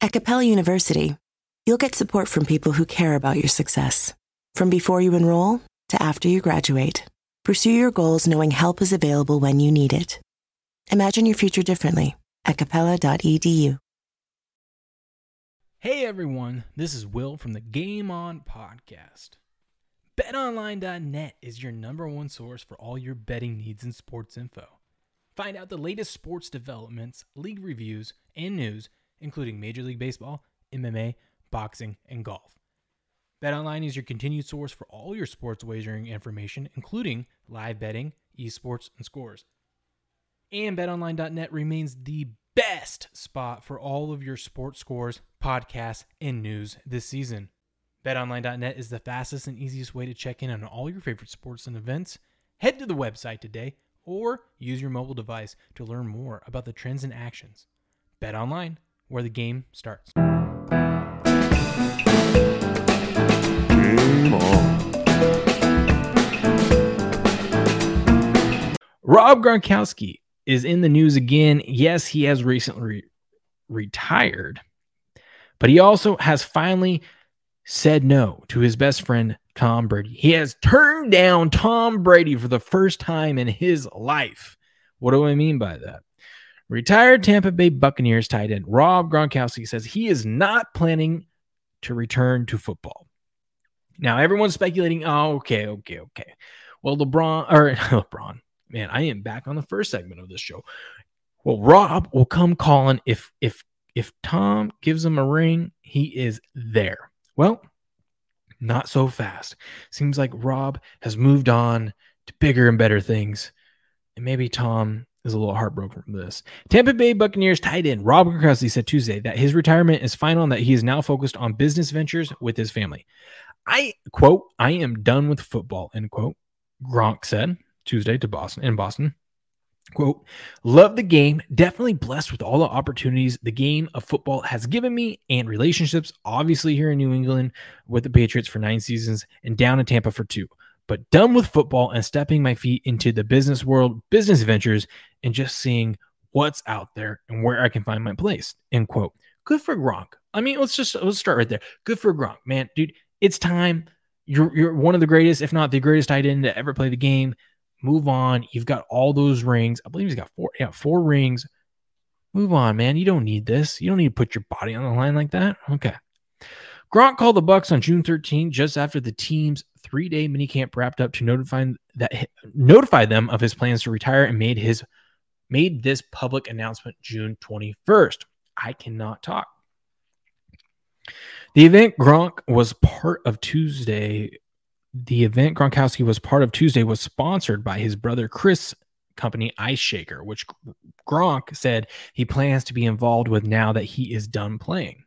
At Capella University, you'll get support from people who care about your success. From before you enroll to after you graduate, pursue your goals knowing help is available when you need it. Imagine your future differently at capella.edu. Hey everyone, this is Will from the Game On podcast. BetOnline.net is your number one source for all your betting needs and sports info. Find out the latest sports developments, league reviews, and news, including Major League Baseball, MMA, boxing, and golf. BetOnline is your continued source for all your sports wagering information, including live betting, esports, and scores. And betonline.net remains the best spot for all of your sports scores, podcasts, and news this season. BetOnline.net is the fastest and easiest way to check in on all your favorite sports and events. Head to the website today or use your mobile device to learn more about the trends and actions. Bet online, where the game starts. Game on. Rob Gronkowski is in the news again. Yes, he has recently re- retired, but he also has finally said no to his best friend Tom Brady. He has turned down Tom Brady for the first time in his life. What do I mean by that? Retired Tampa Bay Buccaneers tight end Rob Gronkowski says he is not planning to return to football. Now, everyone's speculating, oh, okay, okay, okay. Well, LeBron, or LeBron, man, I am back on the first segment of this show. Well, Rob will come calling if if if Tom gives him a ring, he is there. Well, not so fast. Seems like Rob has moved on to bigger and better things. And maybe Tom is a little heartbroken from this. Tampa Bay Buccaneers tight end Rob Gronkowski said Tuesday that his retirement is final and that he is now focused on business ventures with his family. I quote, I am done with football, end quote. Gronk said Tuesday to Boston in Boston. Quote, love the game. Definitely blessed with all the opportunities the game of football has given me and relationships, obviously, here in New England with the Patriots for nine seasons and down in Tampa for two. But done with football and stepping my feet into the business world, business ventures, and just seeing what's out there and where I can find my place. End quote. Good for Gronk. I mean, let's just let's start right there. Good for Gronk, man. Dude, it's time. You're you're one of the greatest, if not the greatest tight end to ever play the game move on. You've got all those rings. I believe he's got four, yeah, four rings. Move on, man. You don't need this. You don't need to put your body on the line like that. Okay. Gronk called the Bucs on June 13, just after the team's three-day minicamp wrapped up to notify that notify them of his plans to retire and made his made this public announcement June 21st. I cannot talk. The event Gronk was part of Tuesday the event Gronkowski was part of Tuesday was sponsored by his brother Chris company Ice Shaker, which Gronk said he plans to be involved with now that he is done playing.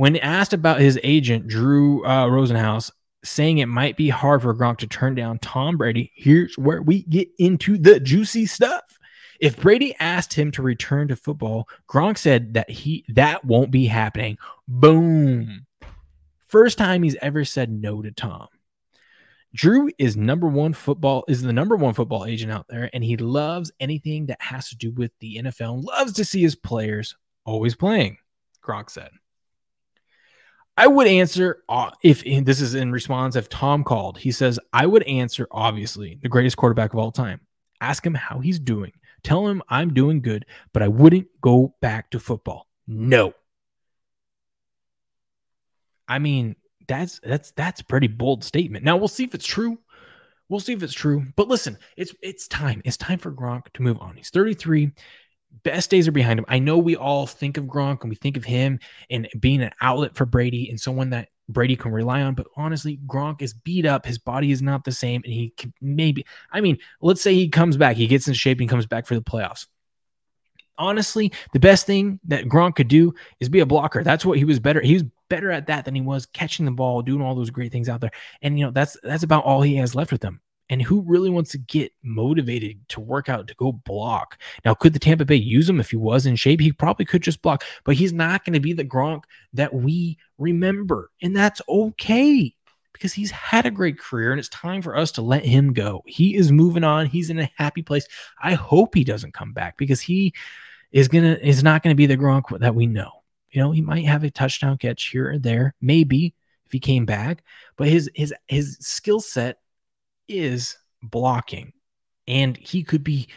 When asked about his agent, Drew uh, Rosenhaus, saying it might be hard for Gronk to turn down Tom Brady, here's where we get into the juicy stuff. If Brady asked him to return to football, Gronk said that he that won't be happening. Boom. First time he's ever said no to Tom. Drew is number one football is the number one football agent out there, and he loves anything that has to do with the NFL and loves to see his players always playing. Gronk said. I would answer uh, if this is in response if Tom called. He says, I would answer, obviously, the greatest quarterback of all time. Ask him how he's doing. Tell him I'm doing good, but I wouldn't go back to football. No. I mean, that's that's that's a pretty bold statement. Now we'll see if it's true. We'll see if it's true. But listen, it's it's time. It's time for Gronk to move on. He's 33. Best days are behind him. I know we all think of Gronk and we think of him and being an outlet for Brady and someone that Brady can rely on. But honestly, Gronk is beat up. His body is not the same. And he can maybe, I mean, let's say he comes back, he gets in shape and comes back for the playoffs. honestly, the best thing that Gronk could do is be a blocker. That's what he was better. He was better at that than he was catching the ball, doing all those great things out there. And you know, that's that's about all he has left with him. And who really wants to get motivated to work out to go block? Now, could the Tampa Bay use him if he was in shape? He probably could just block, but he's not going to be the Gronk that we remember. And that's okay because he's had a great career and it's time for us to let him go. He is moving on. He's in a happy place. I hope he doesn't come back because he is to is not going to be the Gronk that we know. You know, he might have a touchdown catch here or there, maybe if he came back, but his his his skill set is blocking. And he could be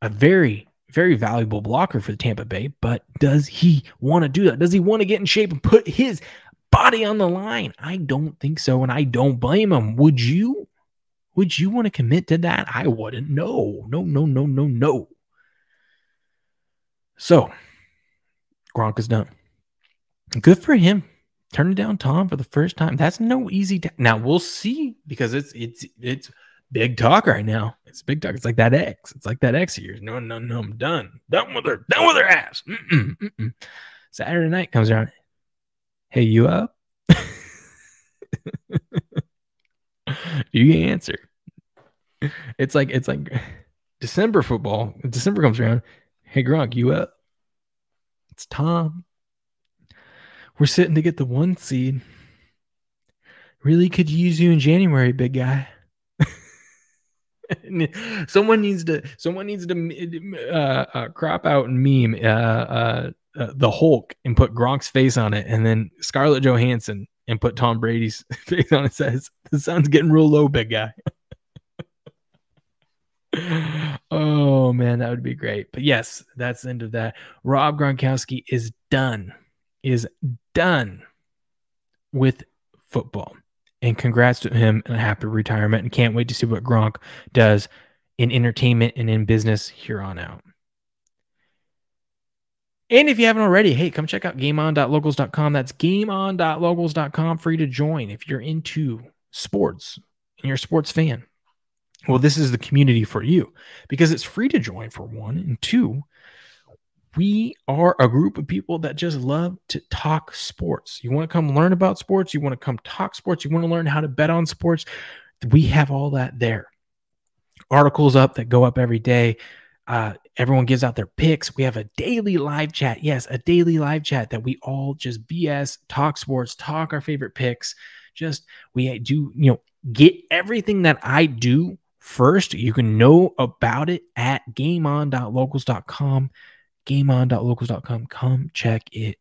a very, very valuable blocker for the Tampa Bay. But does he want to do that? Does he want to get in shape and put his body on the line? I don't think so. And I don't blame him. Would you? Would you want to commit to that? I wouldn't. No, no, no, no, no, no. So, Gronk is done. Good for him turning down Tom for the first time. That's no easy. Now we'll see because it's it's it's big talk right now. It's big talk. It's like that X. It's like that X years. No, no, no. I'm done. Done with her. Done with her ass. Mm-mm, mm-mm. Saturday night comes around. Hey, you up? you answer. It's like it's like December football. December comes around. Hey, Gronk, you up? It's Tom. We're sitting to get the one seed. Really could use you in January, big guy. someone needs to someone needs to uh, uh, crop out and meme uh, uh, uh, the Hulk and put Gronk's face on it, and then Scarlett Johansson and put Tom Brady's face on it. Says the sun's getting real low, big guy. oh man, that would be great. But yes, that's the end of that. Rob Gronkowski is done. Is done with football. And congrats to him and a happy retirement. And can't wait to see what Gronk does in entertainment and in business here on out. And if you haven't already, hey, come check out gameon.locals.com. That's gameon.locals.com, free to join if you're into sports and you're a sports fan. Well, this is the community for you because it's free to join for one. And two, we are a group of people that just love to talk sports. You want to come learn about sports, you want to come talk sports, you want to learn how to bet on sports. We have all that there. Articles up that go up every day. Uh, everyone gives out their picks. We have a daily live chat. Yes, a daily live chat that we all just BS, talk sports, talk our favorite picks. Just we do, you know, get everything that I do first. You can know about it at gameon.locals.com gameon.locals.com. Come check it